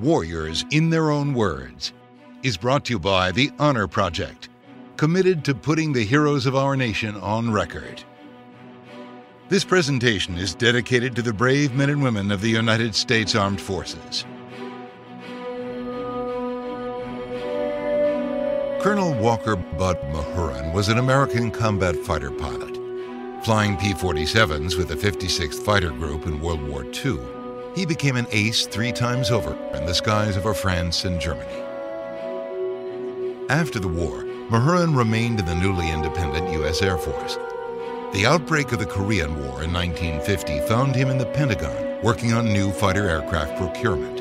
Warriors in Their Own Words is brought to you by the Honor Project, committed to putting the heroes of our nation on record. This presentation is dedicated to the brave men and women of the United States Armed Forces. Colonel Walker Bud Mahurin was an American combat fighter pilot. Flying P 47s with the 56th Fighter Group in World War II, he became an ace three times over in the skies over France and Germany. After the war, Mahurin remained in the newly independent U.S. Air Force. The outbreak of the Korean War in 1950 found him in the Pentagon working on new fighter aircraft procurement.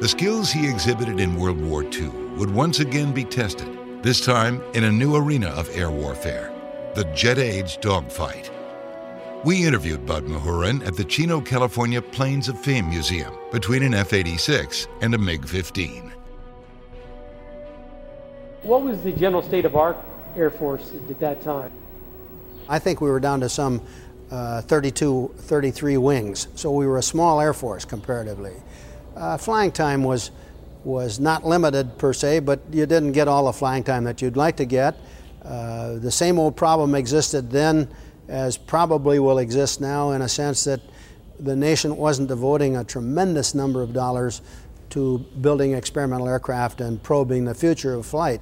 The skills he exhibited in World War II would once again be tested, this time in a new arena of air warfare the jet age dogfight. We interviewed Bud Mahurin at the Chino, California Planes of Fame Museum between an F 86 and a MiG 15. What was the general state of our Air Force at that time? I think we were down to some uh, 32, 33 wings, so we were a small Air Force comparatively. Uh, flying time was, was not limited per se, but you didn't get all the flying time that you'd like to get. Uh, the same old problem existed then as probably will exist now in a sense that the nation wasn't devoting a tremendous number of dollars to building experimental aircraft and probing the future of flight.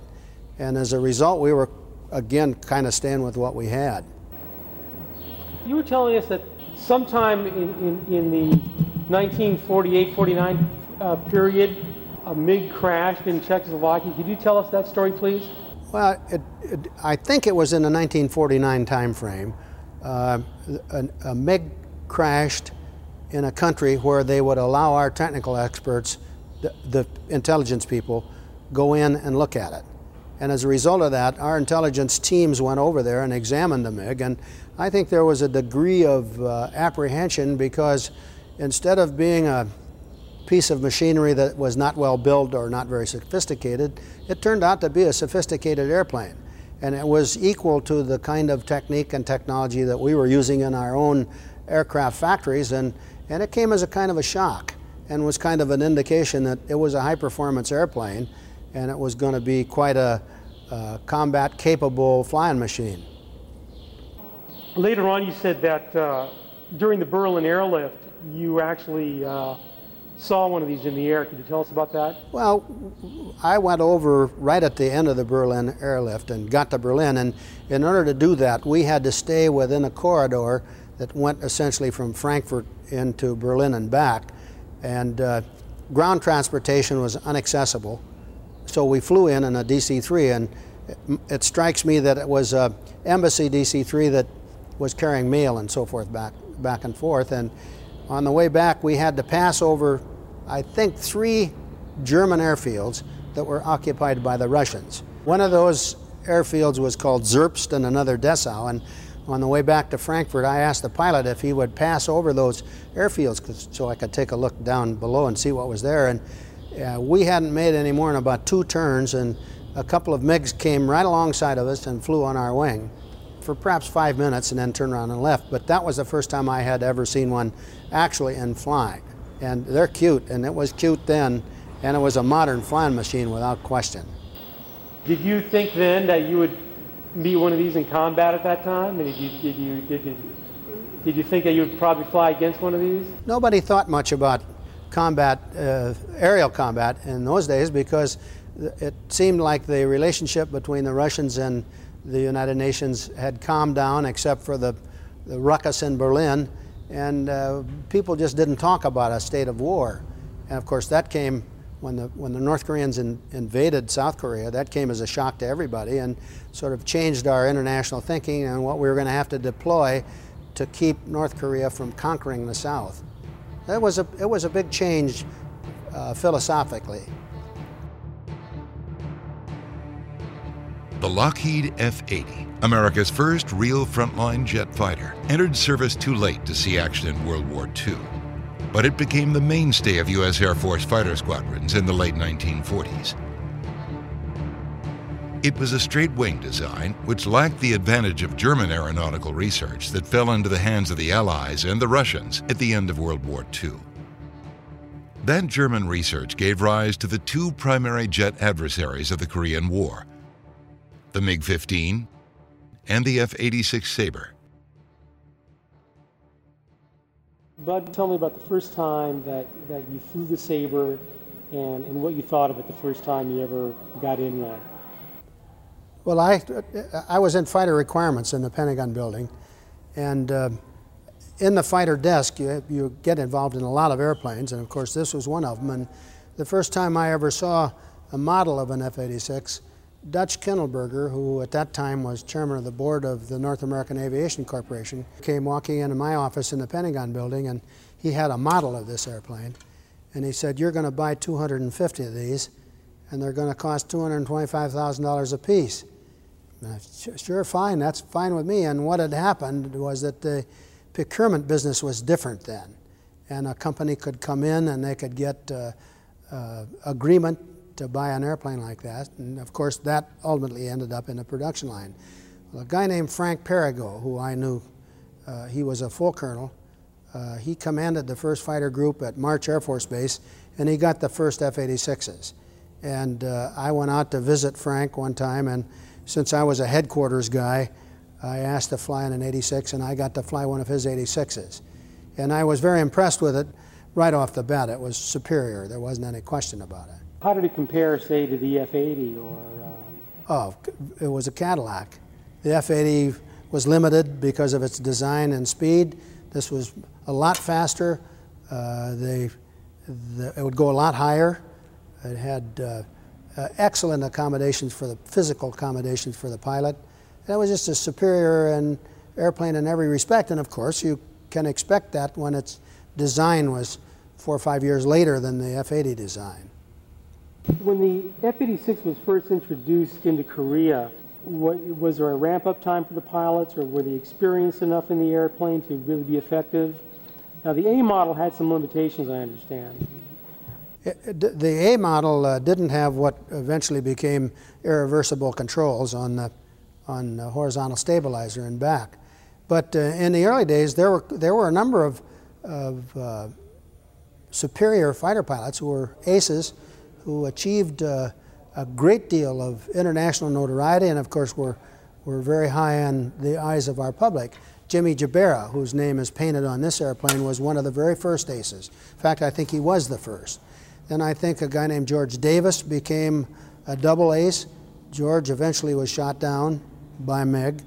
And as a result, we were again kind of staying with what we had. You were telling us that sometime in, in, in the 1948 49 uh, period, a MiG crashed in Czechoslovakia. Could you tell us that story, please? Well, it, it, I think it was in the 1949 timeframe. Uh, a, a MiG crashed in a country where they would allow our technical experts, the, the intelligence people, go in and look at it. And as a result of that, our intelligence teams went over there and examined the MiG. And I think there was a degree of uh, apprehension because instead of being a piece of machinery that was not well built or not very sophisticated, it turned out to be a sophisticated airplane. And it was equal to the kind of technique and technology that we were using in our own aircraft factories. And, and it came as a kind of a shock and was kind of an indication that it was a high performance airplane and it was going to be quite a, a combat capable flying machine. Later on, you said that uh, during the Berlin airlift, you actually uh, saw one of these in the air. Could you tell us about that? Well, I went over right at the end of the Berlin airlift and got to Berlin. And in order to do that, we had to stay within a corridor that went essentially from Frankfurt into Berlin and back. And uh, ground transportation was inaccessible. So we flew in in a DC 3, and it, it strikes me that it was a embassy DC 3 that was carrying mail and so forth back, back and forth. And on the way back, we had to pass over, I think, three German airfields that were occupied by the Russians. One of those airfields was called Zerbst and another Dessau. And on the way back to Frankfurt, I asked the pilot if he would pass over those airfields so I could take a look down below and see what was there. And uh, we hadn't made any more than about two turns, and a couple of MiGs came right alongside of us and flew on our wing for perhaps five minutes and then turned around and left. But that was the first time I had ever seen one actually in flying. And they're cute, and it was cute then, and it was a modern flying machine without question. Did you think then that you would meet one of these in combat at that time? Did you, did you, did you, did you think that you would probably fly against one of these? Nobody thought much about combat, uh, aerial combat in those days because it seemed like the relationship between the Russians and the United Nations had calmed down except for the, the ruckus in Berlin, and uh, people just didn't talk about a state of war. And of course, that came when the, when the North Koreans in, invaded South Korea, that came as a shock to everybody and sort of changed our international thinking and what we were going to have to deploy to keep North Korea from conquering the South. It was a, it was a big change uh, philosophically. The Lockheed F 80, America's first real frontline jet fighter, entered service too late to see action in World War II. But it became the mainstay of U.S. Air Force fighter squadrons in the late 1940s. It was a straight wing design which lacked the advantage of German aeronautical research that fell into the hands of the Allies and the Russians at the end of World War II. That German research gave rise to the two primary jet adversaries of the Korean War the MiG 15 and the F 86 Sabre. Bud, tell me about the first time that, that you flew the Sabre and, and what you thought of it the first time you ever got in one. Well, I, I was in fighter requirements in the Pentagon building, and uh, in the fighter desk, you, you get involved in a lot of airplanes, and of course, this was one of them. And the first time I ever saw a model of an F 86, Dutch Kindelberger, who at that time was chairman of the board of the North American Aviation Corporation, came walking into my office in the Pentagon building, and he had a model of this airplane. And he said, You're going to buy 250 of these, and they're going to cost $225,000 a piece. Sure, fine, that's fine with me. And what had happened was that the procurement business was different then. And a company could come in and they could get uh, uh, agreement to buy an airplane like that. And of course, that ultimately ended up in a production line. Well, a guy named Frank Perigo, who I knew, uh, he was a full colonel. Uh, he commanded the first fighter group at March Air Force Base, and he got the first F 86s. And uh, I went out to visit Frank one time, and since I was a headquarters guy, I asked to fly in an 86, and I got to fly one of his 86s. And I was very impressed with it right off the bat. It was superior. There wasn't any question about it. How did it compare, say, to the F-80 or? Um... Oh, it was a Cadillac. The F-80 was limited because of its design and speed. This was a lot faster. Uh, they, the, it would go a lot higher. It had uh, uh, excellent accommodations for the physical accommodations for the pilot. It was just a superior and airplane in every respect. And of course, you can expect that when its design was four or five years later than the F-80 design. When the F-86 was first introduced into Korea, what, was there a ramp-up time for the pilots, or were they experienced enough in the airplane to really be effective? Now, the A model had some limitations, I understand the A model uh, didn't have what eventually became irreversible controls on the, on the horizontal stabilizer and back. But uh, in the early days, there were, there were a number of, of uh, superior fighter pilots who were aces who achieved uh, a great deal of international notoriety and, of course, were, were very high in the eyes of our public. Jimmy Jabara, whose name is painted on this airplane, was one of the very first aces. In fact, I think he was the first. Then I think a guy named George Davis became a double ace. George eventually was shot down by MiG.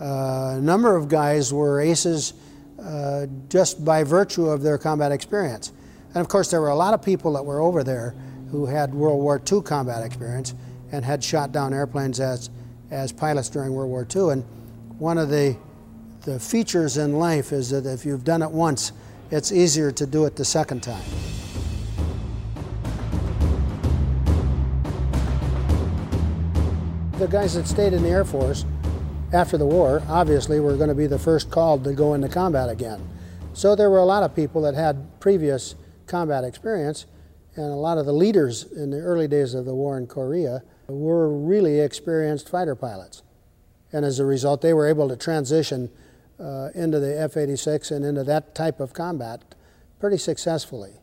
Uh, a number of guys were aces uh, just by virtue of their combat experience. And of course, there were a lot of people that were over there who had World War II combat experience and had shot down airplanes as, as pilots during World War II. And one of the, the features in life is that if you've done it once, it's easier to do it the second time. the guys that stayed in the Air Force after the war obviously were going to be the first called to go into combat again. So there were a lot of people that had previous combat experience, and a lot of the leaders in the early days of the war in Korea were really experienced fighter pilots. And as a result, they were able to transition uh, into the F 86 and into that type of combat pretty successfully.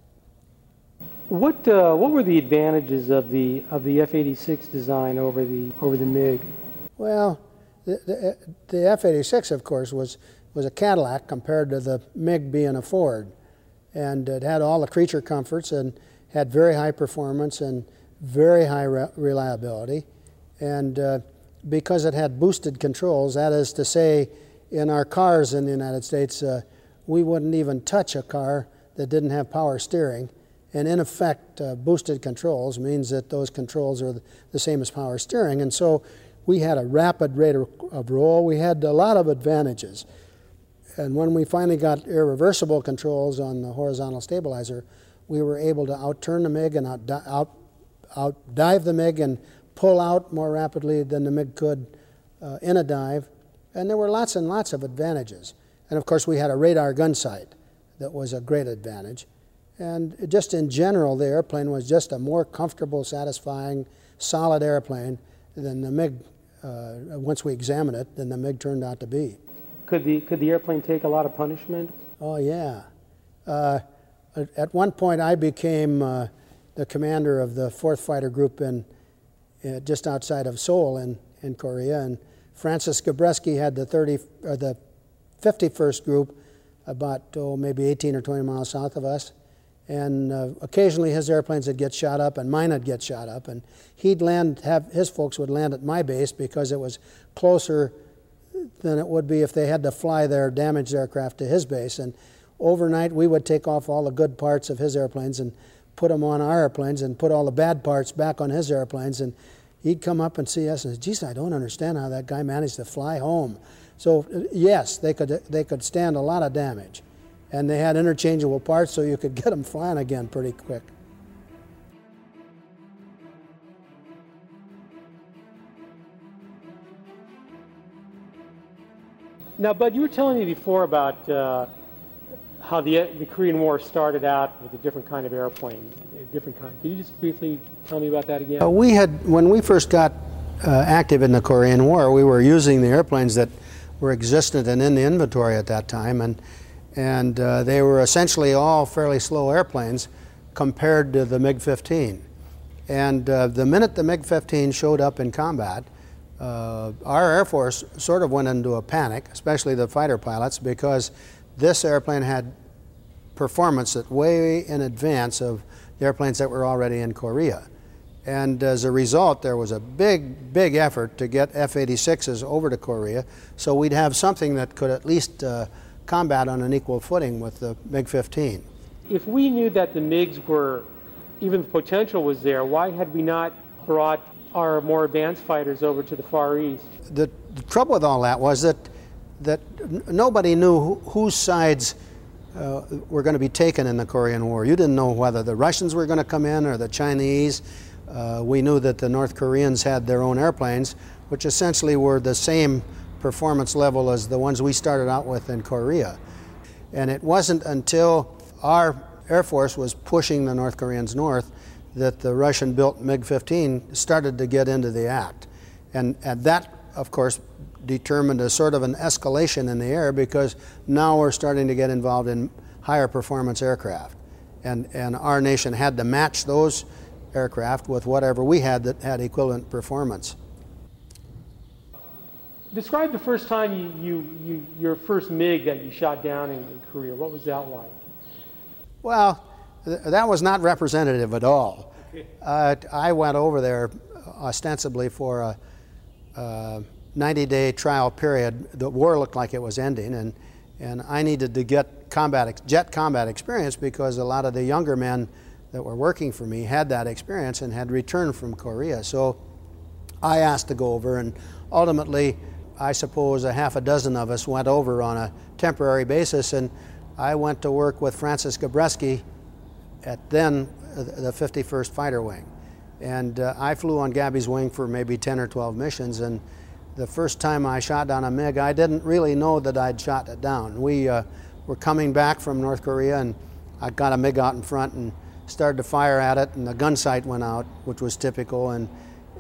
What uh, what were the advantages of the of the F-86 design over the over the MiG? Well, the, the, the F-86, of course, was was a Cadillac compared to the MiG being a Ford, and it had all the creature comforts and had very high performance and very high re reliability, and uh, because it had boosted controls, that is to say, in our cars in the United States, uh, we wouldn't even touch a car that didn't have power steering and in effect, uh, boosted controls means that those controls are the same as power steering. And so we had a rapid rate of, of roll. We had a lot of advantages. And when we finally got irreversible controls on the horizontal stabilizer, we were able to outturn the MiG and out, out, out dive the MiG and pull out more rapidly than the MiG could uh, in a dive. And there were lots and lots of advantages. And of course, we had a radar gun sight that was a great advantage. And just in general, the airplane was just a more comfortable, satisfying, solid airplane than the MiG, uh, once we examined it, than the MiG turned out to be. Could the, could the airplane take a lot of punishment? Oh, yeah. Uh, At one point, I became uh, the commander of the 4th Fighter Group in, uh, just outside of Seoul in, in Korea, and Francis Gabreski had the 30 or the 51st Group about oh, maybe 18 or 20 miles south of us. And uh, occasionally his airplanes would get shot up and mine would get shot up. And he'd land, have his folks would land at my base because it was closer than it would be if they had to fly their damaged aircraft to his base. And overnight we would take off all the good parts of his airplanes and put them on our airplanes and put all the bad parts back on his airplanes. And he'd come up and see us and say, geez, I don't understand how that guy managed to fly home. So yes, they could, they could stand a lot of damage. And they had interchangeable parts so you could get them flying again pretty quick. Now, Bud, you were telling me before about uh, how the, the Korean War started out with a different kind of airplane, a different kind. Can you just briefly tell me about that again? Uh, we had, when we first got uh, active in the Korean War, we were using the airplanes that were existent and in the inventory at that time, and and uh, they were essentially all fairly slow airplanes compared to the MiG-15. And uh, the minute the MiG-15 showed up in combat, uh, our Air Force sort of went into a panic, especially the fighter pilots, because this airplane had performance that way in advance of the airplanes that were already in Korea. And as a result, there was a big, big effort to get F 86s over to Korea so we'd have something that could at least uh, combat on an equal footing with the MiG 15. If we knew that the MiGs were, even the potential was there, why had we not brought our more advanced fighters over to the Far East? The, the trouble with all that was that, that nobody knew who, whose sides uh, were going to be taken in the Korean War. You didn't know whether the Russians were going to come in or the Chinese. Uh, we knew that the North Koreans had their own airplanes, which essentially were the same performance level as the ones we started out with in Korea. And it wasn't until our Air Force was pushing the North Koreans north that the Russian built MiG 15 started to get into the act. And, and that, of course, determined a sort of an escalation in the air because now we're starting to get involved in higher performance aircraft. And, and our nation had to match those aircraft with whatever we had that had equivalent performance. Describe the first time you, you, you your first MiG that you shot down in, in Korea. What was that like? Well, th- that was not representative at all. Uh, I went over there ostensibly for a, a 90 day trial period. The war looked like it was ending, and, and I needed to get combat, jet combat experience because a lot of the younger men that were working for me had that experience and had returned from Korea. So I asked to go over, and ultimately, I suppose a half a dozen of us went over on a temporary basis, and I went to work with Francis Gabreski at then uh, the 51st Fighter Wing. And uh, I flew on Gabby's wing for maybe 10 or 12 missions, and the first time I shot down a MiG, I didn't really know that I'd shot it down. We uh, were coming back from North Korea, and I got a MiG out in front and started to fire at it, and the gun sight went out, which was typical. And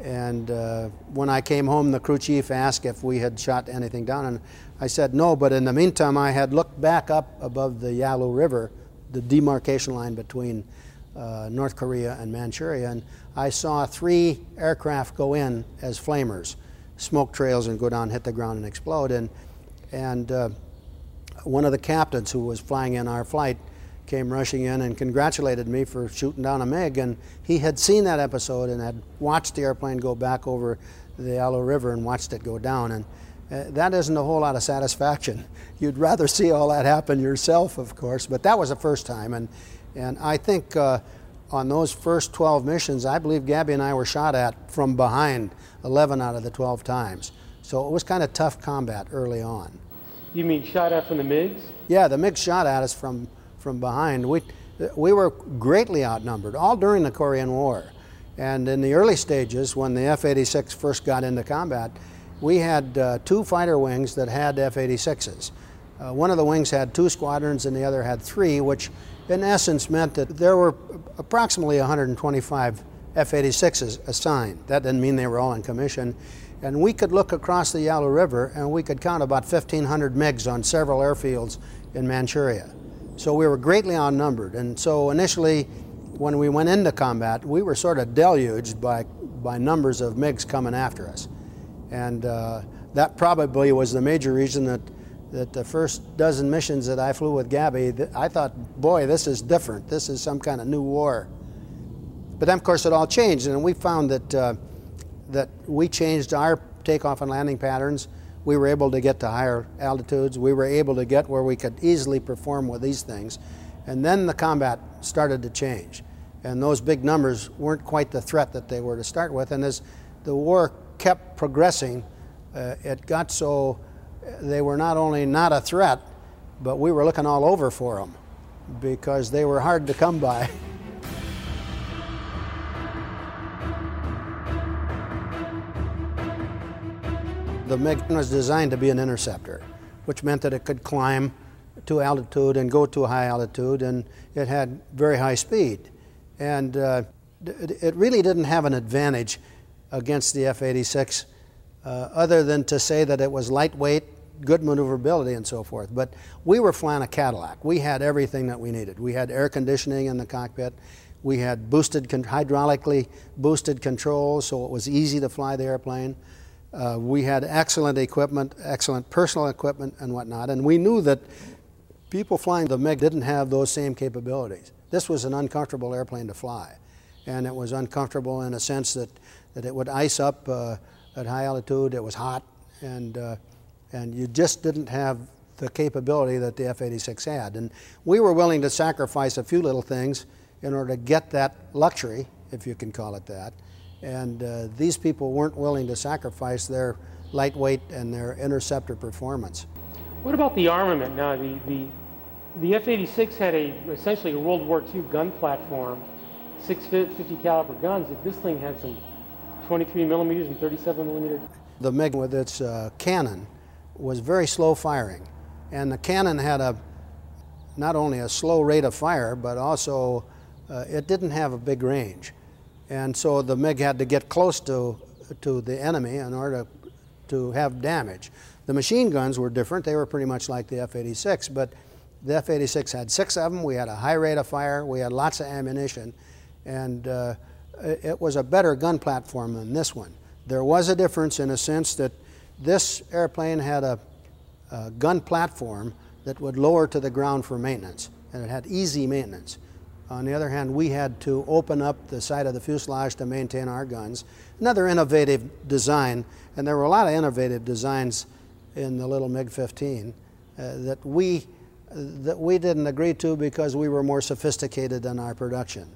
and uh, when I came home, the crew chief asked if we had shot anything down, and I said no. But in the meantime, I had looked back up above the Yalu River, the demarcation line between uh, North Korea and Manchuria, and I saw three aircraft go in as flamers, smoke trails, and go down, hit the ground, and explode. And and uh, one of the captains who was flying in our flight came rushing in and congratulated me for shooting down a MiG. And he had seen that episode and had watched the airplane go back over the Yalu River and watched it go down. And uh, that isn't a whole lot of satisfaction. You'd rather see all that happen yourself, of course, but that was the first time. And, and I think uh, on those first 12 missions, I believe Gabby and I were shot at from behind 11 out of the 12 times. So it was kind of tough combat early on. You mean shot at from the MiGs? Yeah, the MiGs shot at us from from behind. We, we were greatly outnumbered, all during the Korean War. And in the early stages, when the F 86 first got into combat, we had uh, two fighter wings that had F 86s. Uh, one of the wings had two squadrons and the other had three, which in essence meant that there were approximately 125 F 86s assigned. That didn't mean they were all in commission. And we could look across the Yalu River and we could count about 1,500 MiGs on several airfields in Manchuria. So we were greatly outnumbered. And so initially, when we went into combat, we were sort of deluged by, by numbers of MiGs coming after us. And uh, that probably was the major reason that, that the first dozen missions that I flew with Gabby, I thought, boy, this is different. This is some kind of new war. But then, of course, it all changed, and we found that, uh, that we changed our takeoff and landing patterns. We were able to get to higher altitudes. We were able to get where we could easily perform with these things. And then the combat started to change. And those big numbers weren't quite the threat that they were to start with. And as the war kept progressing, uh, it got so they were not only not a threat, but we were looking all over for them because they were hard to come by. The MiG was designed to be an interceptor, which meant that it could climb to altitude and go to a high altitude, and it had very high speed. And uh, it really didn't have an advantage against the F 86 uh, other than to say that it was lightweight, good maneuverability, and so forth. But we were flying a Cadillac. We had everything that we needed. We had air conditioning in the cockpit. We had boosted, hydraulically boosted controls, so it was easy to fly the airplane. Uh, we had excellent equipment, excellent personal equipment, and whatnot, and we knew that people flying the MiG didn't have those same capabilities. This was an uncomfortable airplane to fly, and it was uncomfortable in a sense that, that it would ice up uh, at high altitude, it was hot, and, uh, and you just didn't have the capability that the F 86 had. And we were willing to sacrifice a few little things in order to get that luxury, if you can call it that. And uh, these people weren't willing to sacrifice their lightweight and their interceptor performance. What about the armament? Now, the, the, the F-86 had a essentially a World War II gun platform, 650 caliber guns. This thing had some 23 millimeters and 37 millimeter. The MiG with its uh, cannon was very slow firing, and the cannon had a not only a slow rate of fire, but also uh, it didn't have a big range. And so the MiG had to get close to, to the enemy in order to, to have damage. The machine guns were different. They were pretty much like the F 86, but the F 86 had six of them. We had a high rate of fire, we had lots of ammunition, and uh, it was a better gun platform than this one. There was a difference in a sense that this airplane had a, a gun platform that would lower to the ground for maintenance, and it had easy maintenance. On the other hand, we had to open up the side of the fuselage to maintain our guns. Another innovative design, and there were a lot of innovative designs in the little MiG-15 uh, that we that we didn't agree to because we were more sophisticated in our production.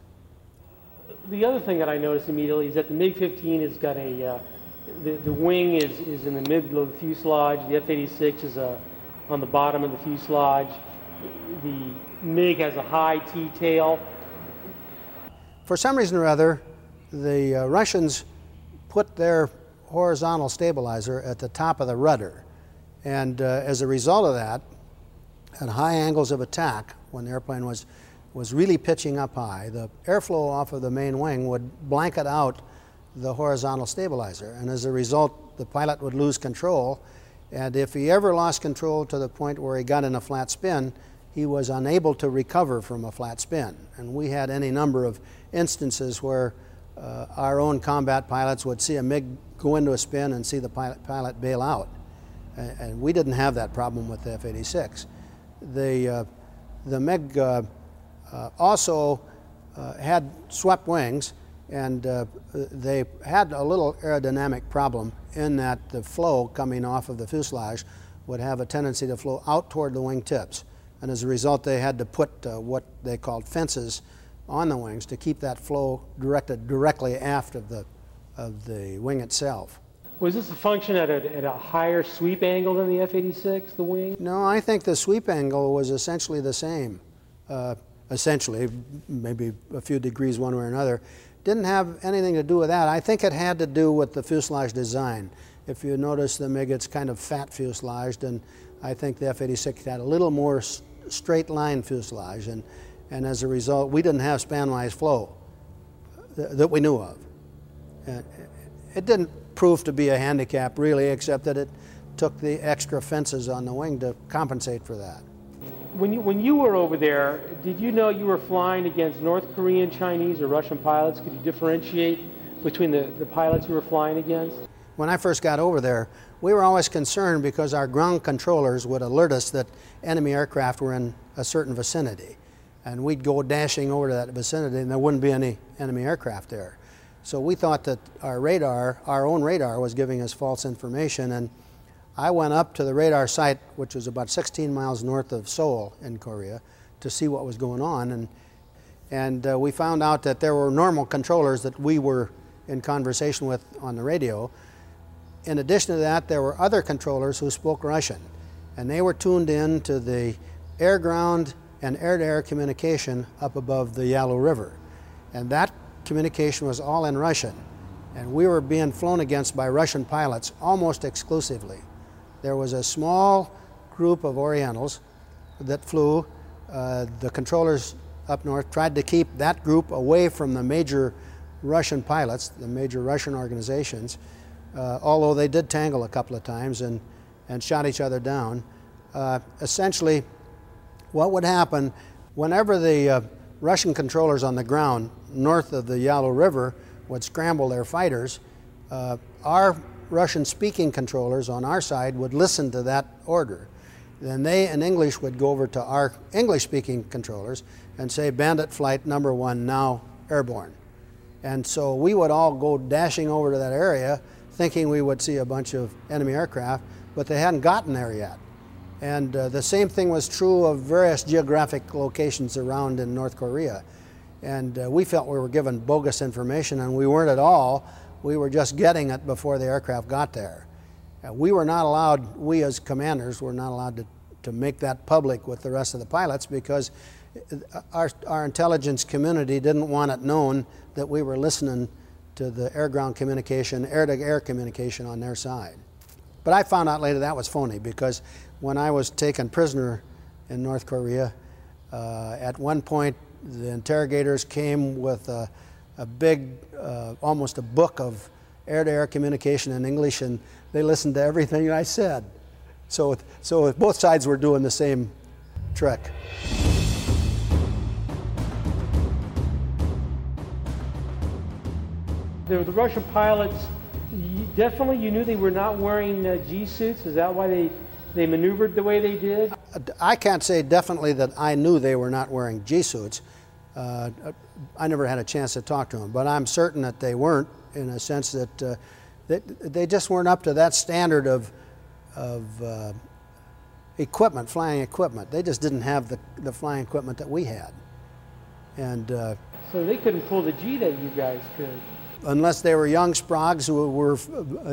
The other thing that I noticed immediately is that the MiG-15 has got a uh, the, the wing is, is in the middle of the fuselage. The F-86 is uh, on the bottom of the fuselage. The MiG has a high T-tail. For some reason or other, the uh, Russians put their horizontal stabilizer at the top of the rudder. And uh, as a result of that, at high angles of attack, when the airplane was, was really pitching up high, the airflow off of the main wing would blanket out the horizontal stabilizer. And as a result, the pilot would lose control. And if he ever lost control to the point where he got in a flat spin, he was unable to recover from a flat spin. And we had any number of instances where uh, our own combat pilots would see a MiG go into a spin and see the pilot, pilot bail out. And, and we didn't have that problem with the F 86. The, uh, the MiG uh, uh also uh, had swept wings, and uh, they had a little aerodynamic problem in that the flow coming off of the fuselage would have a tendency to flow out toward the wing tips and as a result, they had to put uh, what they called fences on the wings to keep that flow directed directly aft of the, of the wing itself. Was this a function at a, at a higher sweep angle than the F-86, the wing? No, I think the sweep angle was essentially the same. Uh, essentially, maybe a few degrees one way or another. Didn't have anything to do with that. I think it had to do with the fuselage design. If you notice the MiG, it's kind of fat fuselaged, and I think the F-86 had a little more straight line fuselage, and, and as a result, we didn't have spanwise flow th that we knew of. And it didn't prove to be a handicap really, except that it took the extra fences on the wing to compensate for that. When you, when you were over there, did you know you were flying against North Korean, Chinese, or Russian pilots? Could you differentiate between the, the pilots you were flying against? When I first got over there, we were always concerned because our ground controllers would alert us that enemy aircraft were in a certain vicinity. And we'd go dashing over to that vicinity and there wouldn't be any enemy aircraft there. So we thought that our radar, our own radar, was giving us false information. And I went up to the radar site, which was about 16 miles north of Seoul in Korea, to see what was going on. And, and uh, we found out that there were normal controllers that we were in conversation with on the radio. In addition to that, there were other controllers who spoke Russian, and they were tuned in to the air ground and air to air communication up above the Yalu River. And that communication was all in Russian. And we were being flown against by Russian pilots almost exclusively. There was a small group of Orientals that flew. Uh, the controllers up north tried to keep that group away from the major Russian pilots, the major Russian organizations, uh, although they did tangle a couple of times and, and shot each other down. Uh, essentially, what would happen whenever the uh, Russian controllers on the ground north of the Yalu River would scramble their fighters, uh, our Russian speaking controllers on our side would listen to that order. Then they in English would go over to our English speaking controllers and say, Bandit flight number one now airborne. And so we would all go dashing over to that area thinking we would see a bunch of enemy aircraft, but they hadn't gotten there yet. And uh, the same thing was true of various geographic locations around in North Korea. And uh, we felt we were given bogus information, and we weren't at all. We were just getting it before the aircraft got there. Uh, we were not allowed, we as commanders were not allowed to, to make that public with the rest of the pilots because uh, our, our intelligence community didn't want it known that we were listening to the air ground communication, air to air communication on their side. But I found out later that was phony because when I was taken prisoner in North Korea, uh, at one point the interrogators came with a, a big, uh, almost a book of air to air communication in English, and they listened to everything I said. So, so both sides were doing the same trick. The, the Russian pilots, definitely you knew they were not wearing uh, G suits. Is that why they, they maneuvered the way they did? I can't say definitely that I knew they were not wearing G suits. Uh, I never had a chance to talk to them, but I'm certain that they weren't in a sense that uh, they, they just weren't up to that standard of, of uh, equipment, flying equipment. They just didn't have the, the flying equipment that we had. And uh, so they couldn't pull the G that you guys could unless they were young sprogs who were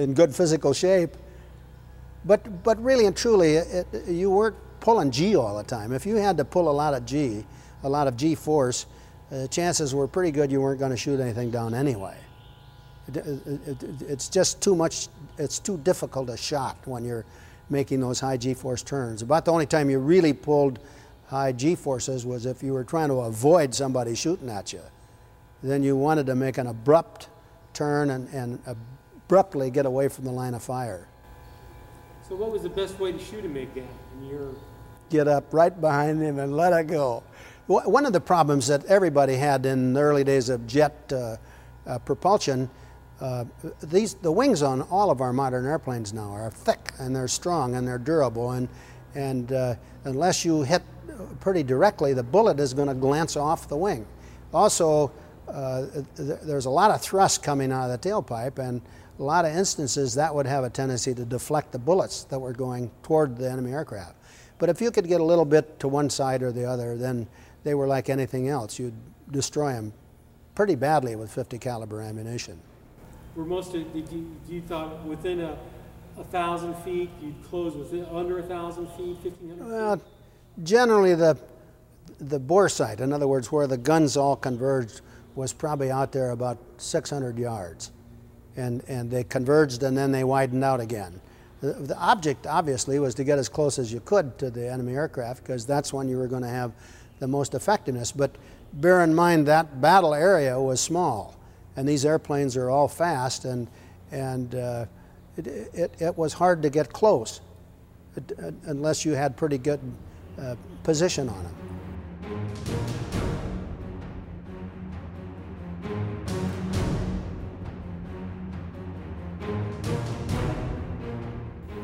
in good physical shape. But, but really and truly, it, you weren't pulling G all the time. If you had to pull a lot of G, a lot of G force, uh, chances were pretty good you weren't going to shoot anything down anyway. It, it, it's just too much, it's too difficult a shot when you're making those high G force turns. About the only time you really pulled high G forces was if you were trying to avoid somebody shooting at you. Then you wanted to make an abrupt turn and, and abruptly get away from the line of fire. So, what was the best way to shoot a MiG then? Get up right behind him and let it go. One of the problems that everybody had in the early days of jet uh, uh, propulsion, uh, these the wings on all of our modern airplanes now are thick and they're strong and they're durable and and uh, unless you hit pretty directly, the bullet is going to glance off the wing. Also, uh, there's a lot of thrust coming out of the tailpipe, and a lot of instances that would have a tendency to deflect the bullets that were going toward the enemy aircraft. But if you could get a little bit to one side or the other, then they were like anything else. You'd destroy them pretty badly with 50 caliber ammunition. Were most of, did you, you thought within a, a thousand feet, you'd close within under a thousand feet, 1500 well, generally the the bore sight, in other words, where the guns all converged, was probably out there about 600 yards. And, and they converged and then they widened out again. The, the object, obviously, was to get as close as you could to the enemy aircraft because that's when you were going to have the most effectiveness. But bear in mind that battle area was small, and these airplanes are all fast, and, and uh, it, it, it, was hard to get close unless you had pretty good uh, position on them.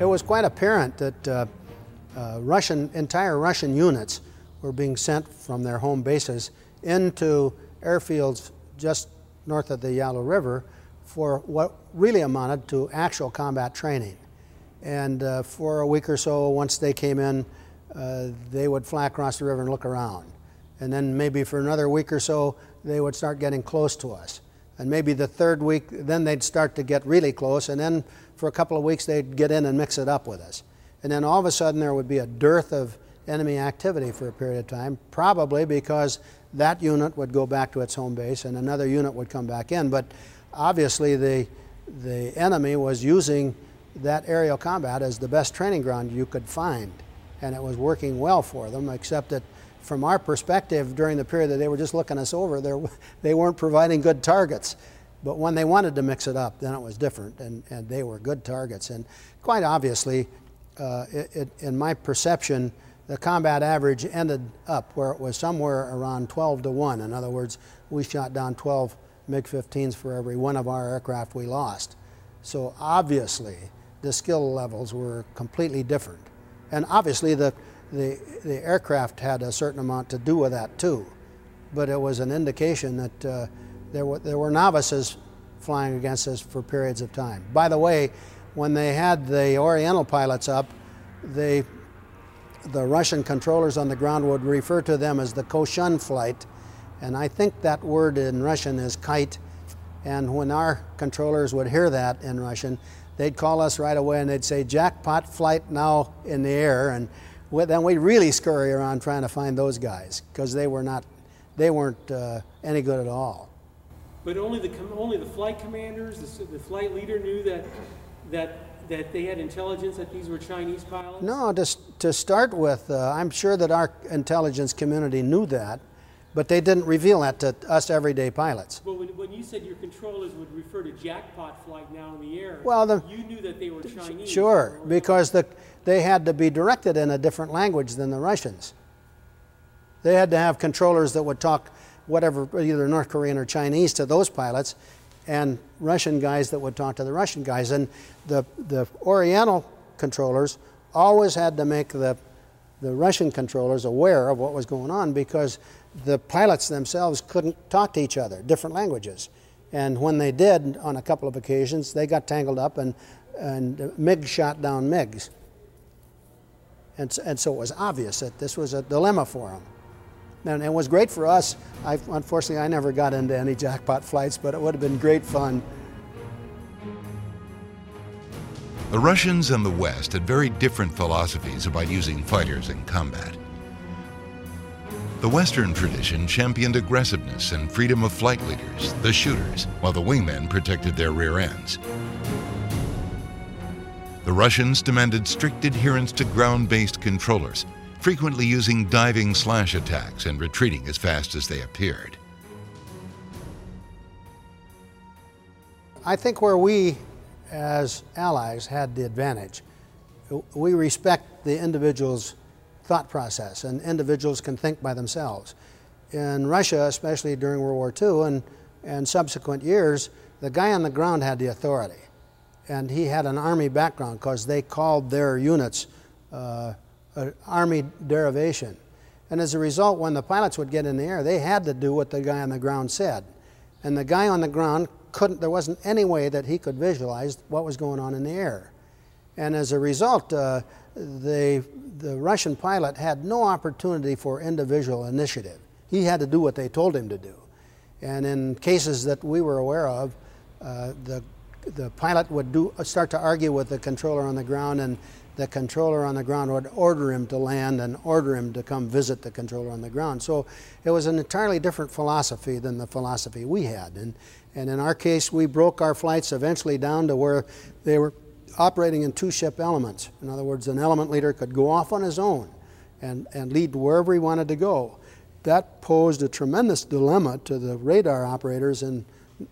It was quite apparent that uh, uh, Russian, entire Russian units were being sent from their home bases into airfields just north of the Yalu River for what really amounted to actual combat training. And uh, for a week or so, once they came in, uh, they would fly across the river and look around. And then maybe for another week or so, they would start getting close to us. And maybe the third week, then they'd start to get really close. And then for a couple of weeks, they'd get in and mix it up with us. And then all of a sudden, there would be a dearth of enemy activity for a period of time, probably because that unit would go back to its home base and another unit would come back in. But obviously, the, the enemy was using that aerial combat as the best training ground you could find. And it was working well for them, except that from our perspective, during the period that they were just looking us over, they weren't providing good targets. But when they wanted to mix it up, then it was different, and, and they were good targets. And quite obviously, uh, it, it, in my perception, the combat average ended up where it was somewhere around 12 to 1. In other words, we shot down 12 MiG 15s for every one of our aircraft we lost. So obviously, the skill levels were completely different. And obviously, the, the, the aircraft had a certain amount to do with that too. But it was an indication that uh, there, were, there were novices flying against us for periods of time. By the way, when they had the Oriental pilots up, they the Russian controllers on the ground would refer to them as the Koshun flight, and I think that word in Russian is kite. And when our controllers would hear that in Russian, they'd call us right away and they'd say, jackpot flight now in the air. And then we'd really scurry around trying to find those guys because they were not, they weren't uh, any good at all. But only the, only the flight commanders, the, the flight leader knew that, that that they had intelligence that these were Chinese pilots? No, to, to start with, uh, I'm sure that our intelligence community knew that, but they didn't reveal that to us everyday pilots. But when, when you said your controllers would refer to jackpot flight now in the air, well, the, you knew that they were Chinese. Sure, because the, they had to be directed in a different language than the Russians. They had to have controllers that would talk whatever, either North Korean or Chinese to those pilots, and Russian guys that would talk to the Russian guys. And the, the Oriental controllers always had to make the, the Russian controllers aware of what was going on because the pilots themselves couldn't talk to each other, different languages. And when they did, on a couple of occasions, they got tangled up and, and MiG shot down MiGs. And, and so it was obvious that this was a dilemma for him. And it was great for us. I, unfortunately, I never got into any jackpot flights, but it would have been great fun. The Russians and the West had very different philosophies about using fighters in combat. The Western tradition championed aggressiveness and freedom of flight leaders, the shooters, while the wingmen protected their rear ends. The Russians demanded strict adherence to ground-based controllers frequently using diving slash attacks and retreating as fast as they appeared. I think where we, as allies, had the advantage, we respect the individual's thought process, and individuals can think by themselves. In Russia, especially during World War II and, and subsequent years, the guy on the ground had the authority. And he had an army background because they called their units uh, Army derivation. And as a result, when the pilots would get in the air, they had to do what the guy on the ground said. And the guy on the ground couldn't, there wasn't any way that he could visualize what was going on in the air. And as a result, uh, the, the Russian pilot had no opportunity for individual initiative. He had to do what they told him to do. And in cases that we were aware of, uh, the, the pilot would do, start to argue with the controller on the ground and the controller on the ground would order him to land and order him to come visit the controller on the ground. So it was an entirely different philosophy than the philosophy we had. And, and in our case, we broke our flights eventually down to where they were operating in two ship elements. In other words, an element leader could go off on his own and, and lead wherever he wanted to go. That posed a tremendous dilemma to the radar operators in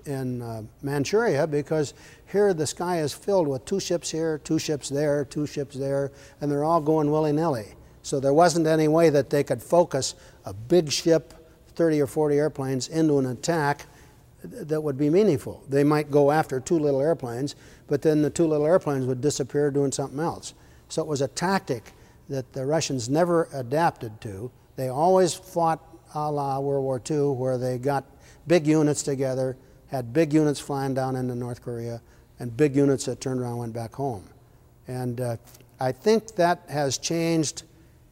in uh, Manchuria because here the sky is filled with two ships here, two ships there, two ships there, and they're all going willy nilly. So there wasn't any way that they could focus a big ship, 30 or 40 airplanes, into an attack that would be meaningful. They might go after two little airplanes, but then the two little airplanes would disappear doing something else. So it was a tactic that the Russians never adapted to. They always fought a la World War II, where they got big units together, had big units flying down into North Korea, and big units that turned around and went back home. And uh, I think that has changed.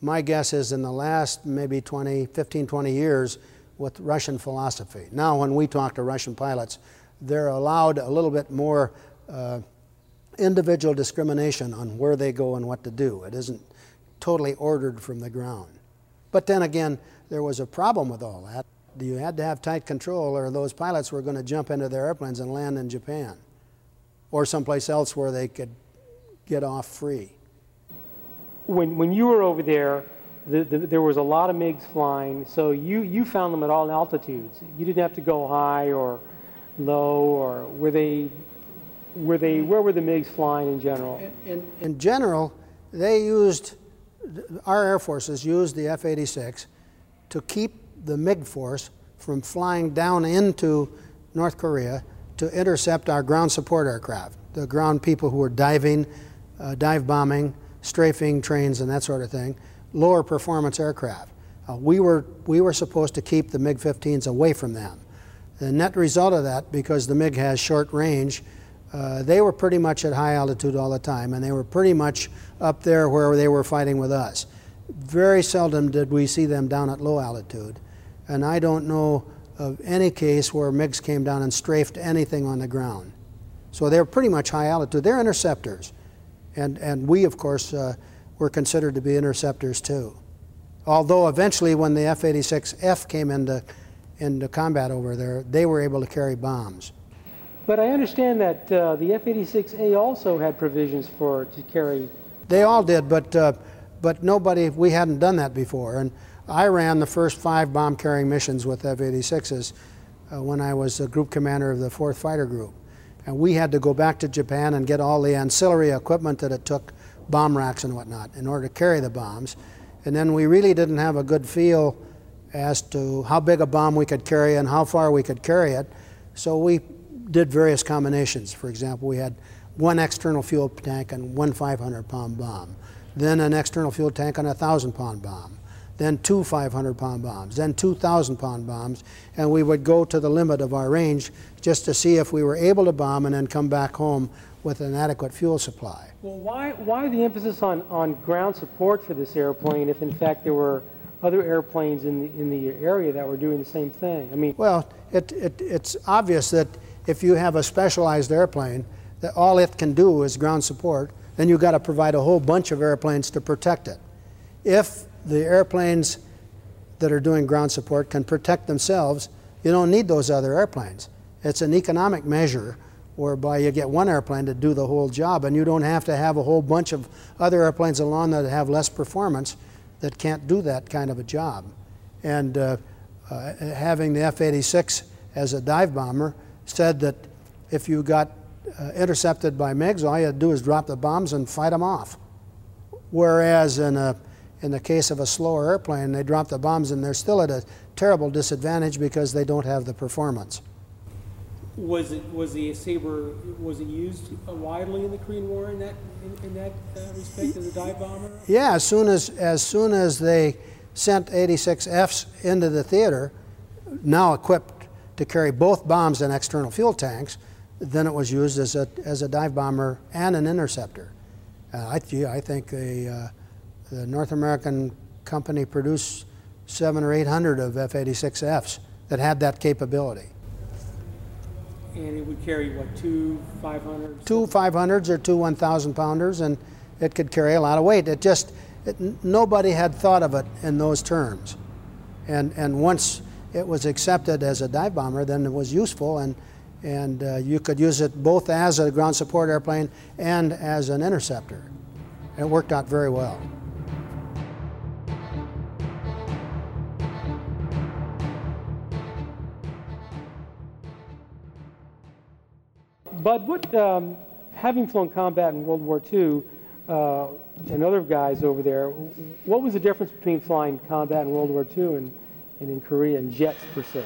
My guess is in the last maybe 20, 15, 20 years with Russian philosophy. Now, when we talk to Russian pilots, they're allowed a little bit more uh, individual discrimination on where they go and what to do. It isn't totally ordered from the ground. But then again, there was a problem with all that. You had to have tight control, or those pilots were going to jump into their airplanes and land in Japan or someplace else where they could get off free. When, when you were over there, the, the, there was a lot of MiGs flying, so you, you found them at all altitudes. You didn't have to go high or low, or were they, were they, where were the MiGs flying in general? In, in, in general, they used, our air forces used the F 86 to keep the MiG force from flying down into North Korea to intercept our ground support aircraft, the ground people who were diving, uh, dive bombing, strafing trains, and that sort of thing, lower performance aircraft. Uh, we, were, we were supposed to keep the MiG 15s away from them. The net result of that, because the MiG has short range, uh, they were pretty much at high altitude all the time, and they were pretty much up there where they were fighting with us. Very seldom did we see them down at low altitude and I don't know of any case where MiGs came down and strafed anything on the ground. So they're pretty much high altitude. They're interceptors. And, and we, of course, uh, were considered to be interceptors too. Although eventually, when the F 86F came into, into combat over there, they were able to carry bombs. But I understand that uh, the F 86A also had provisions for to carry. They all did, but, uh, but nobody, we hadn't done that before. And I ran the first five bomb carrying missions with F 86s uh, when I was a group commander of the 4th Fighter Group. And we had to go back to Japan and get all the ancillary equipment that it took, bomb racks and whatnot, in order to carry the bombs. And then we really didn't have a good feel as to how big a bomb we could carry and how far we could carry it. So we did various combinations. For example, we had one external fuel tank and one 500 pound bomb, then an external fuel tank and a 1,000 pound bomb then two 500 pound bombs, then 2,000 pound bombs, and we would go to the limit of our range just to see if we were able to bomb and then come back home with an adequate fuel supply. Well, why, why the emphasis on, on ground support for this airplane if in fact there were other airplanes in the, in the area that were doing the same thing? I mean, well, it, it, it's obvious that if you have a specialized airplane, that all it can do is ground support, then you've got to provide a whole bunch of airplanes to protect it. If the airplanes that are doing ground support can protect themselves, you don't need those other airplanes. It's an economic measure whereby you get one airplane to do the whole job and you don't have to have a whole bunch of other airplanes along that have less performance that can't do that kind of a job. And uh, uh, having the F 86 as a dive bomber said that if you got uh, intercepted by MiGs, all you had to do is drop the bombs and fight them off. Whereas in a in the case of a slower airplane, they drop the bombs and they're still at a terrible disadvantage because they don't have the performance. Was it was the Sabre was it used widely in the Korean War in that in, in that uh, respect as a dive bomber? Yeah, as soon as as soon as they sent 86Fs into the theater, now equipped to carry both bombs and external fuel tanks, then it was used as a as a dive bomber and an interceptor. Uh, I, I think the uh, the North American company produced seven or eight hundred of F-86Fs that had that capability. And it would carry what two 500s? Two 500s or two 1,000 pounders, and it could carry a lot of weight. It just it, nobody had thought of it in those terms, and and once it was accepted as a dive bomber, then it was useful and. And uh, you could use it both as a ground support airplane and as an interceptor. It worked out very well. Bud, what, um, having flown combat in World War II, uh, and other guys over there. What was the difference between flying combat in World War II and, and in Korea and jets per se?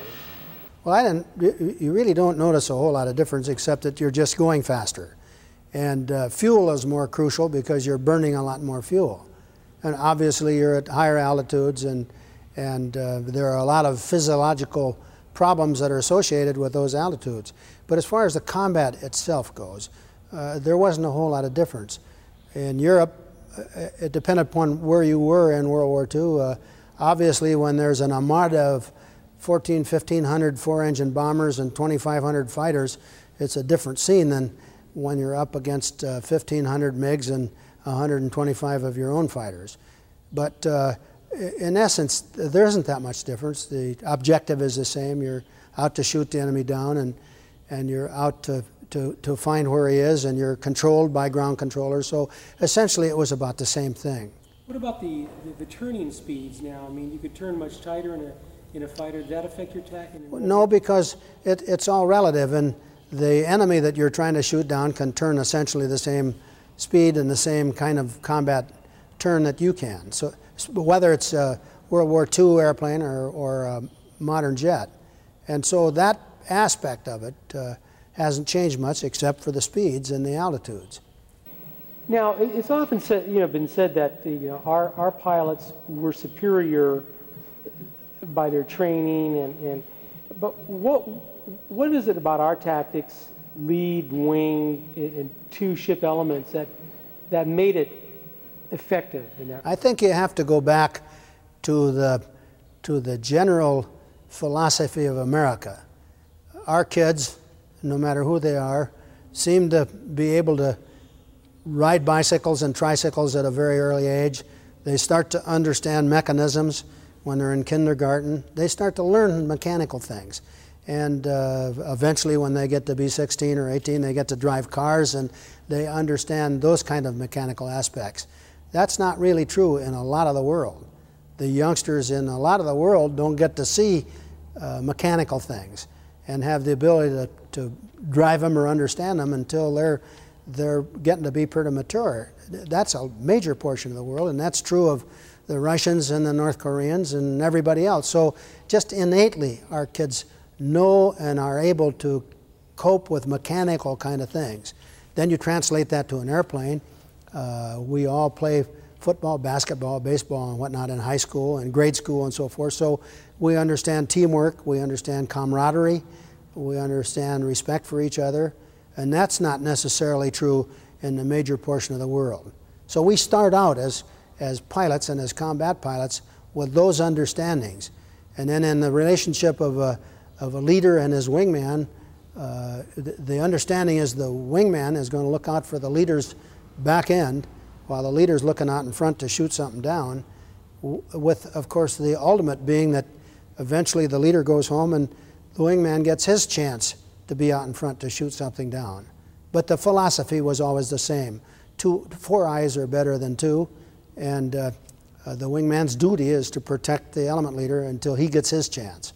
Well, I didn't. You really don't notice a whole lot of difference, except that you're just going faster, and uh, fuel is more crucial because you're burning a lot more fuel, and obviously you're at higher altitudes, and and uh, there are a lot of physiological problems that are associated with those altitudes. But as far as the combat itself goes, uh, there wasn't a whole lot of difference. In Europe, uh, it depended upon where you were in World War II. Uh, obviously, when there's an armada of 14, 1500 four engine bombers and 2,500 fighters, it's a different scene than when you're up against uh, 1,500 MiGs and 125 of your own fighters. But uh, in essence, there isn't that much difference. The objective is the same. You're out to shoot the enemy down, and, and you're out to, to, to find where he is, and you're controlled by ground controllers. So essentially, it was about the same thing. What about the, the, the turning speeds now? I mean, you could turn much tighter in a in a fighter, does that affect your attack? No, because it, it's all relative, and the enemy that you're trying to shoot down can turn essentially the same speed and the same kind of combat turn that you can. So whether it's a World War II airplane or, or a modern jet. And so that aspect of it uh, hasn't changed much except for the speeds and the altitudes. Now, it's often said, you know, been said that you know, our, our pilots were superior by their training and, and but what what is it about our tactics, lead, wing, and two ship elements that that made it effective in that? I think you have to go back to the to the general philosophy of America. Our kids, no matter who they are, seem to be able to ride bicycles and tricycles at a very early age. They start to understand mechanisms when they're in kindergarten. They start to learn mechanical things. And uh, eventually, when they get to be 16 or 18, they get to drive cars and they understand those kind of mechanical aspects. That's not really true in a lot of the world. The youngsters in a lot of the world don't get to see uh, mechanical things and have the ability to, to drive them or understand them until they're, they're getting to be pretty mature. That's a major portion of the world, and that's true of the Russians and the North Koreans and everybody else. So just innately, our kids know and are able to cope with mechanical kind of things. Then you translate that to an airplane. Uh, we all play football, basketball, baseball, and whatnot in high school and grade school and so forth. So we understand teamwork, we understand camaraderie, we understand respect for each other, and that's not necessarily true in the major portion of the world. So we start out as as pilots and as combat pilots with those understandings. And then in the relationship of a, of a leader and his wingman, uh, the, the, understanding is the wingman is going to look out for the leader's back end while the leader's looking out in front to shoot something down, with, of course, the ultimate being that eventually the leader goes home and the wingman gets his chance to be out in front to shoot something down. But the philosophy was always the same. Two, four eyes are better than two, and uh, uh, the wingman's duty is to protect the element leader until he gets his chance.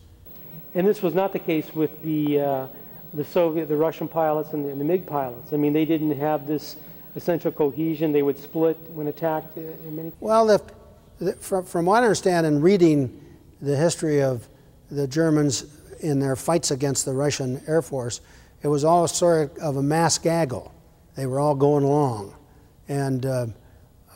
And this was not the case with the, uh, the Soviet, the Russian pilots and the, and the, MiG pilots. I mean, they didn't have this essential cohesion. They would split when attacked uh, in many cases. Well, from, from what I understand in reading the history of the Germans in their fights against the Russian Air Force, it was all sort of a mass gaggle. They were all going along. And uh,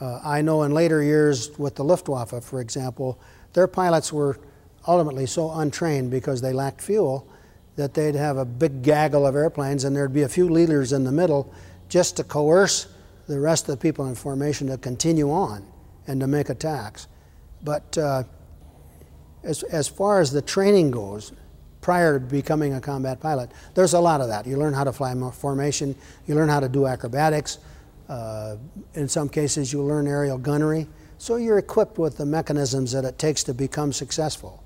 uh, I know in later years with the Luftwaffe, for example, their pilots were ultimately so untrained because they lacked fuel that they'd have a big gaggle of airplanes and there'd be a few leaders in the middle just to coerce the rest of the people in formation to continue on and to make attacks. But uh, as, as far as the training goes, prior to becoming a combat pilot, there's a lot of that. You learn how to fly formation, you learn how to do acrobatics, uh, in some cases, you learn aerial gunnery. So you're equipped with the mechanisms that it takes to become successful.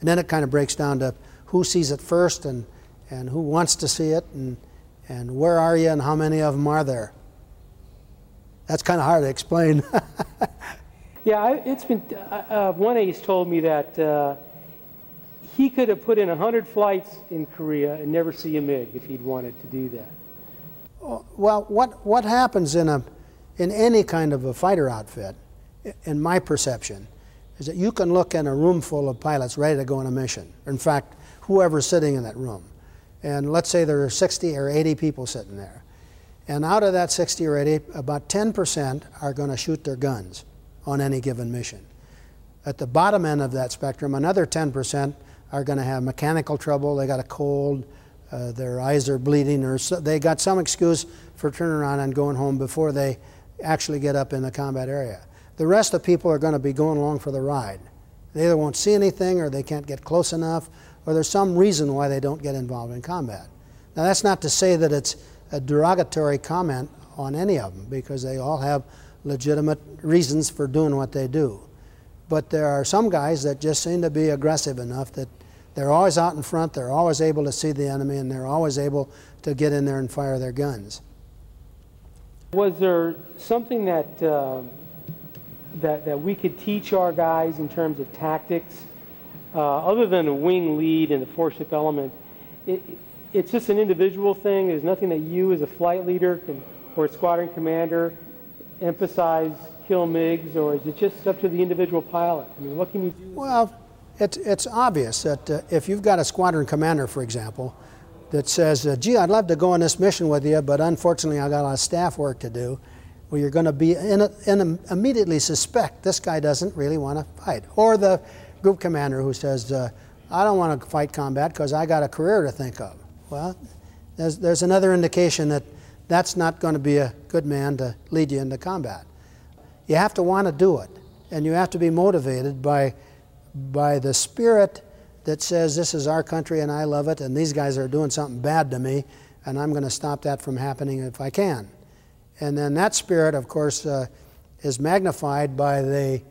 And then it kind of breaks down to who sees it first and, and who wants to see it and, and where are you and how many of them are there. That's kind of hard to explain. yeah, I, it's been, uh, uh, one ace told me that uh, he could have put in 100 flights in Korea and never see a MiG if he'd wanted to do that. Well, what, what happens in a, in any kind of a fighter outfit, in my perception, is that you can look in a room full of pilots ready to go on a mission. In fact, whoever's sitting in that room. And let's say there are 60 or 80 people sitting there. And out of that 60 or 80, about 10% are going to shoot their guns on any given mission. At the bottom end of that spectrum, another 10% are going to have mechanical trouble, they got a cold, uh, their eyes are bleeding, or so, they got some excuse for turning around and going home before they actually get up in the combat area. The rest of the people are going to be going along for the ride. They either won't see anything or they can't get close enough or there's some reason why they don't get involved in combat. Now, that's not to say that it's a derogatory comment on any of them because they all have legitimate reasons for doing what they do. But there are some guys that just seem to be aggressive enough that they're always out in front, they're always able to see the enemy, and they're always able to get in there and fire their guns. Was there something that, uh, that, that we could teach our guys in terms of tactics, uh, other than the wing lead and the four-ship element? It, it's just an individual thing. There's nothing that you, as a flight leader can, or a squadron commander, emphasize kill MiGs, or is it just up to the individual pilot? I mean, what can you do? Well, it's, it's obvious that uh, if you've got a squadron commander, for example, that says, uh, gee, I'd love to go on this mission with you, but unfortunately I got a lot of staff work to do. Well, you're going to be in, a, in a, immediately suspect this guy doesn't really want to fight. Or the group commander who says, uh, I don't want to fight combat because I got a career to think of. Well, there's, there's another indication that that's not going to be a good man to lead you into combat. You have to want to do it, and you have to be motivated by, by the spirit that says this is our country and I love it, and these guys are doing something bad to me, and I'm going to stop that from happening if I can. And then that spirit, of course, uh, is magnified by the,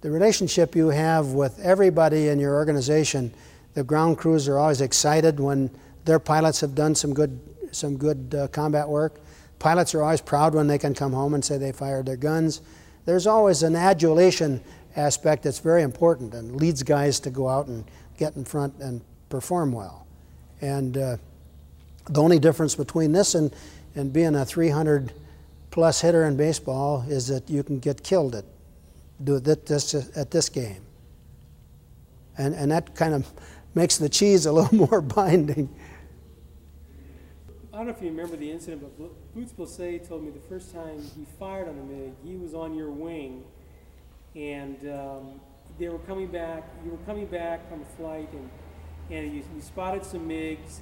the relationship you have with everybody in your organization. The ground crews are always excited when their pilots have done some good, some good uh, combat work. Pilots are always proud when they can come home and say they fired their guns. There's always an adulation aspect that's very important and leads guys to go out and get in front and perform well. And uh, the only difference between this and, and being a 300 plus hitter in baseball is that you can get killed at, do this, at this game. And, and that kind of makes the cheese a little more binding. I don't know if you remember the incident, but Boots Blesse told me the first time he fired on a MiG, he was on your wing, and um, they were coming back, you were coming back from a flight and, and you, you spotted some MiGs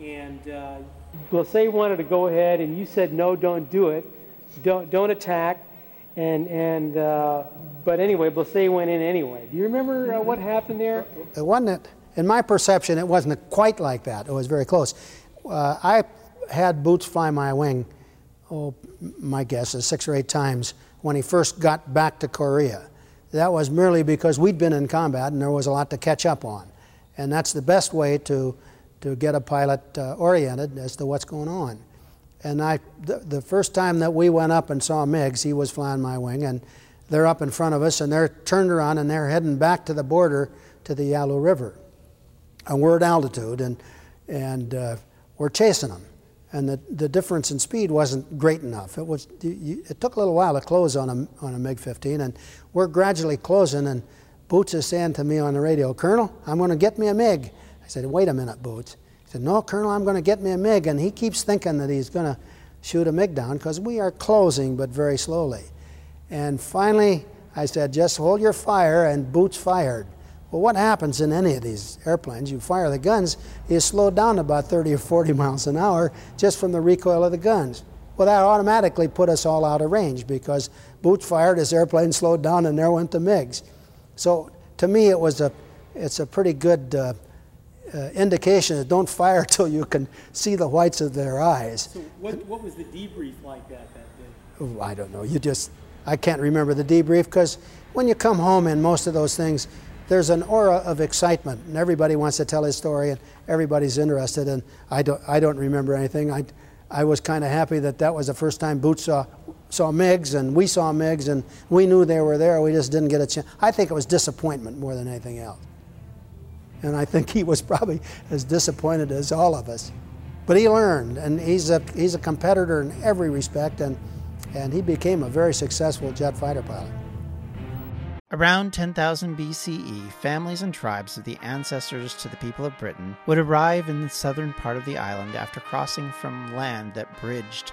and uh, Blesse wanted to go ahead and you said, no, don't do it. Don't, don't attack. And, and uh, but anyway, Blesse went in anyway. Do you remember uh, what happened there? It wasn't, in my perception, it wasn't quite like that. It was very close. Uh, I had Boots fly my wing, oh, my guess is six or eight times when he first got back to Korea. That was merely because we'd been in combat and there was a lot to catch up on. And that's the best way to, to get a pilot uh, oriented as to what's going on. And I, the, the, first time that we went up and saw MiGs, he was flying my wing, and they're up in front of us, and they're turned around and they're heading back to the border to the Yalu River. And we're at altitude, and, and uh, we're chasing them and the, the difference in speed wasn't great enough. It, was, it took a little while to close on a, on a MiG-15, and we're gradually closing, and Boots is saying to me on the radio, Colonel, I'm going to get me a MiG. I said, wait a minute, Boots. Said, no, Colonel, I'm going to get me a MiG, and he keeps thinking that he's going to shoot a MiG down because we are closing, but very slowly. And finally, I said, just hold your fire, and Boots fired. Well, what happens in any of these airplanes? You fire the guns, you slow down about 30 or 40 miles an hour just from the recoil of the guns. Well, that automatically put us all out of range because Boots fired, his airplane slowed down, and there went the MiGs. So to me, it was a, it's a pretty good uh, uh, indication that don't fire till you can see the whites of their eyes. So what, what was the debrief like that that day? Oh, I don't know. You just, I can't remember the debrief because when you come home in most of those things, there's an aura of excitement, and everybody wants to tell his story, and everybody's interested. And I don't, I don't remember anything. I, I was kind of happy that that was the first time Boots saw, saw MiGs, and we saw MiGs, and we knew they were there. We just didn't get a chance. I think it was disappointment more than anything else. And I think he was probably as disappointed as all of us. But he learned, and he's a, he's a competitor in every respect, and and he became a very successful jet fighter pilot. Around 10,000 BCE, families and tribes of the ancestors to the people of Britain would arrive in the southern part of the island after crossing from land that bridged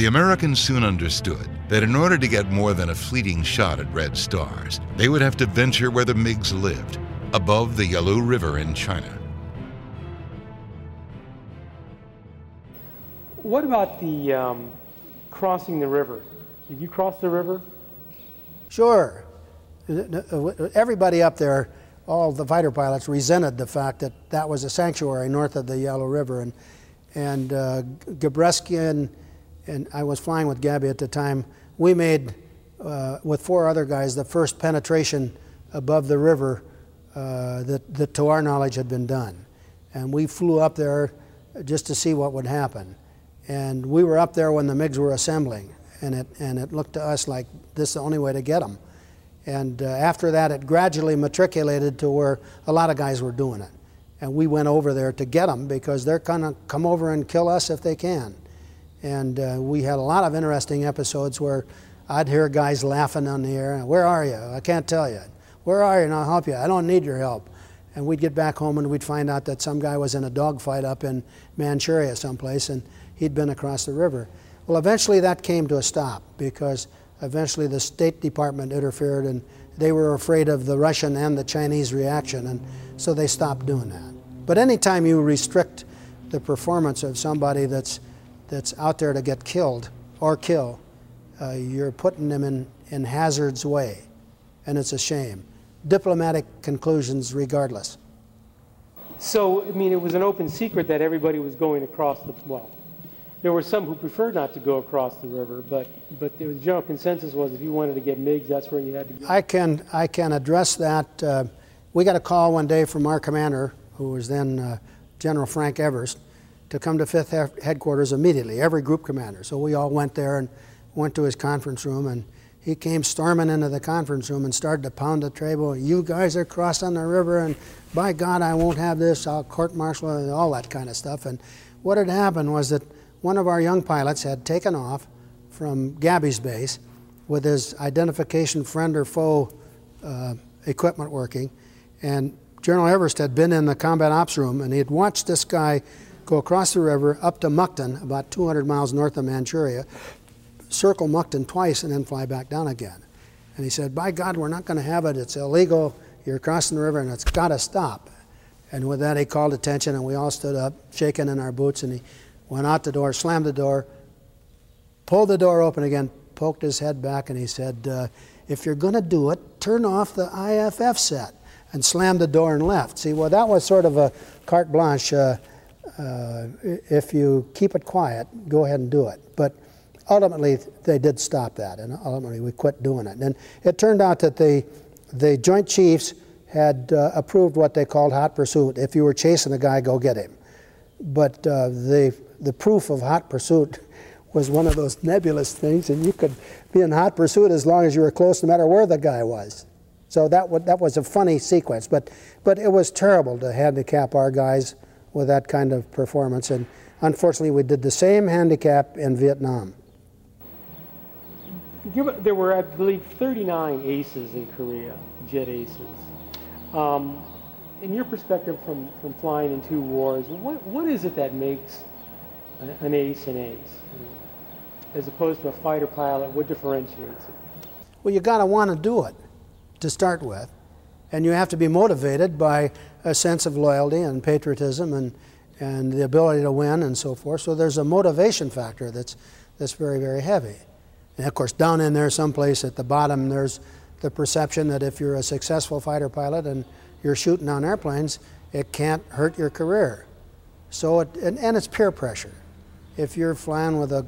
The Americans soon understood that in order to get more than a fleeting shot at red stars, they would have to venture where the MiGs lived, above the Yalu River in China. What about the um, crossing the river? Did you cross the river? Sure. Everybody up there, all the fighter pilots, resented the fact that that was a sanctuary north of the Yalu River. And, and uh, Gabreski and, I was flying with Gabby at the time. We made, uh, with four other guys, the first penetration above the river uh, that, that, to our knowledge, had been done. And we flew up there just to see what would happen. And we were up there when the MiGs were assembling, and it, and it looked to us like this is the only way to get them. And uh, after that, it gradually matriculated to where a lot of guys were doing it. And we went over there to get them because they're going to come over and kill us if they can. And uh, we had a lot of interesting episodes where I'd hear guys laughing on the air. Where are you? I can't tell you. Where are you? And I'll help you. I don't need your help. And we'd get back home and we'd find out that some guy was in a dogfight up in Manchuria someplace. And he'd been across the river. Well, eventually that came to a stop because eventually the State Department interfered and they were afraid of the Russian and the Chinese reaction, and so they stopped doing that. But anytime you restrict the performance of somebody that's, that's out there to get killed or kill, uh, you're putting them in, in hazard's way, and it's a shame. Diplomatic conclusions regardless. So, I mean, it was an open secret that everybody was going across the, well, there were some who preferred not to go across the river, but, but the general consensus was if you wanted to get MiGs, that's where you had to go. I can, I can address that. Uh, we got a call one day from our commander, who was then uh, General Frank Everest, to come to 5th headquarters immediately, every group commander. So we all went there and went to his conference room, and he came storming into the conference room and started to pound the table. You guys are crossing the river, and by God, I won't have this. I'll court martial, and all that kind of stuff. And what had happened was that one of our young pilots had taken off from Gabby's base with his identification friend or foe uh, equipment working, and General Everest had been in the combat ops room and he had watched this guy go across the river up to Mukden, about 200 miles north of Manchuria, circle Mukden twice, and then fly back down again. And he said, By God, we're not going to have it. It's illegal. You're crossing the river and it's got to stop. And with that, he called attention, and we all stood up, shaking in our boots, and he went out the door, slammed the door, pulled the door open again, poked his head back, and he said, uh, If you're going to do it, turn off the IFF set. And slammed the door and left. See, well, that was sort of a carte blanche. Uh, uh, if you keep it quiet, go ahead and do it. But ultimately, they did stop that, and ultimately, we quit doing it. And it turned out that the, the Joint Chiefs had uh, approved what they called hot pursuit. If you were chasing a guy, go get him. But uh, the the proof of hot pursuit was one of those nebulous things, and you could be in hot pursuit as long as you were close, no matter where the guy was. So that, that was a funny sequence, but, but it was terrible to handicap our guys with that kind of performance. And unfortunately, we did the same handicap in Vietnam. There were, I believe, 39 aces in Korea, jet aces. Um, in your perspective from, from flying in two wars, what, what is it that makes an ace an ace, as opposed to a fighter pilot? What differentiates it? Well, you got to want to do it to start with, and you have to be motivated by a sense of loyalty and patriotism and and the ability to win and so forth. So there's a motivation factor that's that's very very heavy. And of course, down in there, someplace at the bottom, there's the perception that if you're a successful fighter pilot and you're shooting on airplanes, it can't hurt your career. So it, and, and it's peer pressure if you're flying with a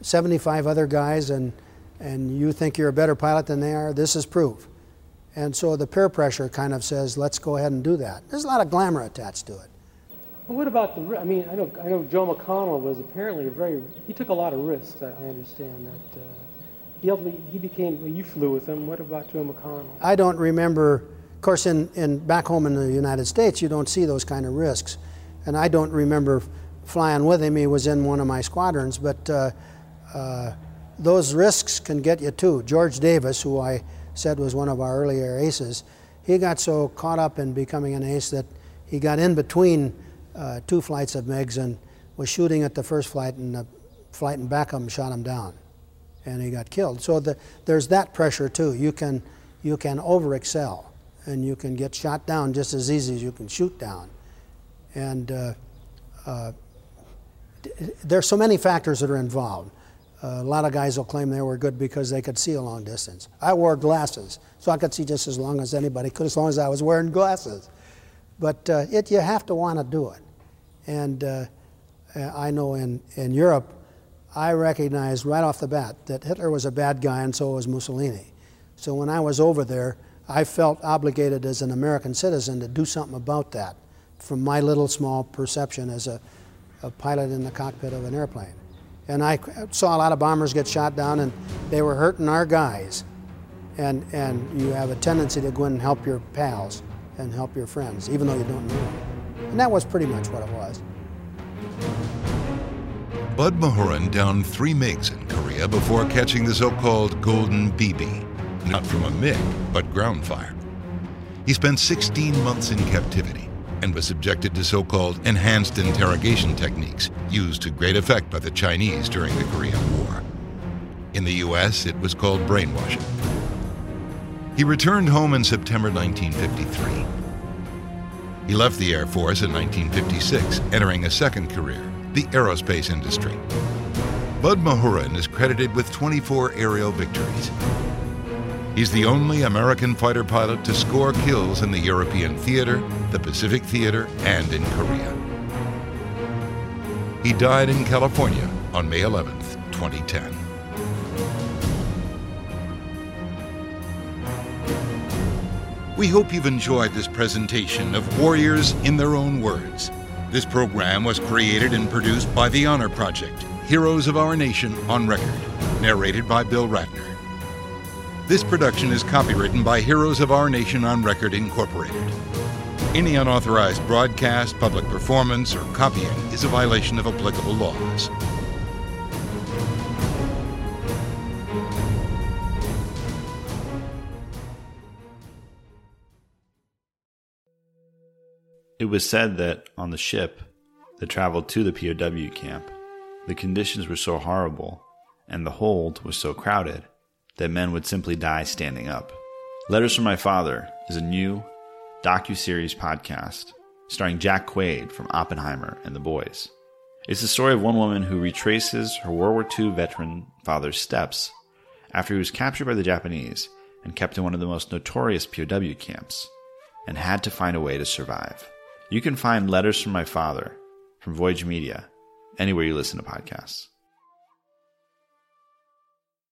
75 other guys and, and you think you're a better pilot than they are, this is proof. And so the peer pressure kind of says, let's go ahead and do that. There's a lot of glamour attached to it. Well, what about the? I mean, I know I know Joe McConnell was apparently a very. He took a lot of risks. I, I understand that. Uh, he ultimately he became. Well, you flew with him. What about Joe McConnell? I don't remember. Of course, in, in back home in the United States, you don't see those kind of risks, and I don't remember flying with him. He was in one of my squadrons, but uh, uh, those risks can get you too. George Davis, who I said was one of our earlier aces, he got so caught up in becoming an ace that he got in between uh, two flights of MiGs and was shooting at the first flight, and the flight in back of him shot him down, and he got killed. So the, there's that pressure too. You can you can over excel, and you can get shot down just as easy as you can shoot down, and uh, uh, there's so many factors that are involved. A lot of guys will claim they were good because they could see a long distance. I wore glasses, so I could see just as long as anybody could, as long as I was wearing glasses. But uh, it, you have to want to do it. And uh, I know in, in Europe, I recognized right off the bat that Hitler was a bad guy and so was Mussolini. So when I was over there, I felt obligated as an American citizen to do something about that from my little small perception as a, a pilot in the cockpit of an airplane. And I saw a lot of bombers get shot down and they were hurting our guys. And, and you have a tendency to go in and help your pals and help your friends, even though you don't know them. And that was pretty much what it was. Bud Mahurin downed three MiGs in Korea before catching the so-called Golden BB, not from a MiG, but ground fire. He spent 16 months in captivity and was subjected to so-called enhanced interrogation techniques used to great effect by the Chinese during the Korean War. In the U.S., it was called brainwashing. He returned home in September 1953. He left the Air Force in 1956, entering a second career, the aerospace industry. Bud Mahurin is credited with 24 aerial victories. He's the only American fighter pilot to score kills in the European theater, the Pacific theater, and in Korea. He died in California on May 11, 2010. We hope you've enjoyed this presentation of Warriors in Their Own Words. This program was created and produced by The Honor Project, Heroes of Our Nation on Record, narrated by Bill Ratner. This production is copywritten by Heroes of Our Nation on Record, Incorporated. Any unauthorized broadcast, public performance, or copying is a violation of applicable laws. It was said that on the ship that traveled to the POW camp, the conditions were so horrible and the hold was so crowded that men would simply die standing up. Letters from My Father is a new docu-series podcast starring Jack Quaid from Oppenheimer and The Boys. It's the story of one woman who retraces her World War II veteran father's steps after he was captured by the Japanese and kept in one of the most notorious POW camps and had to find a way to survive. You can find Letters from My Father from Voyage Media anywhere you listen to podcasts.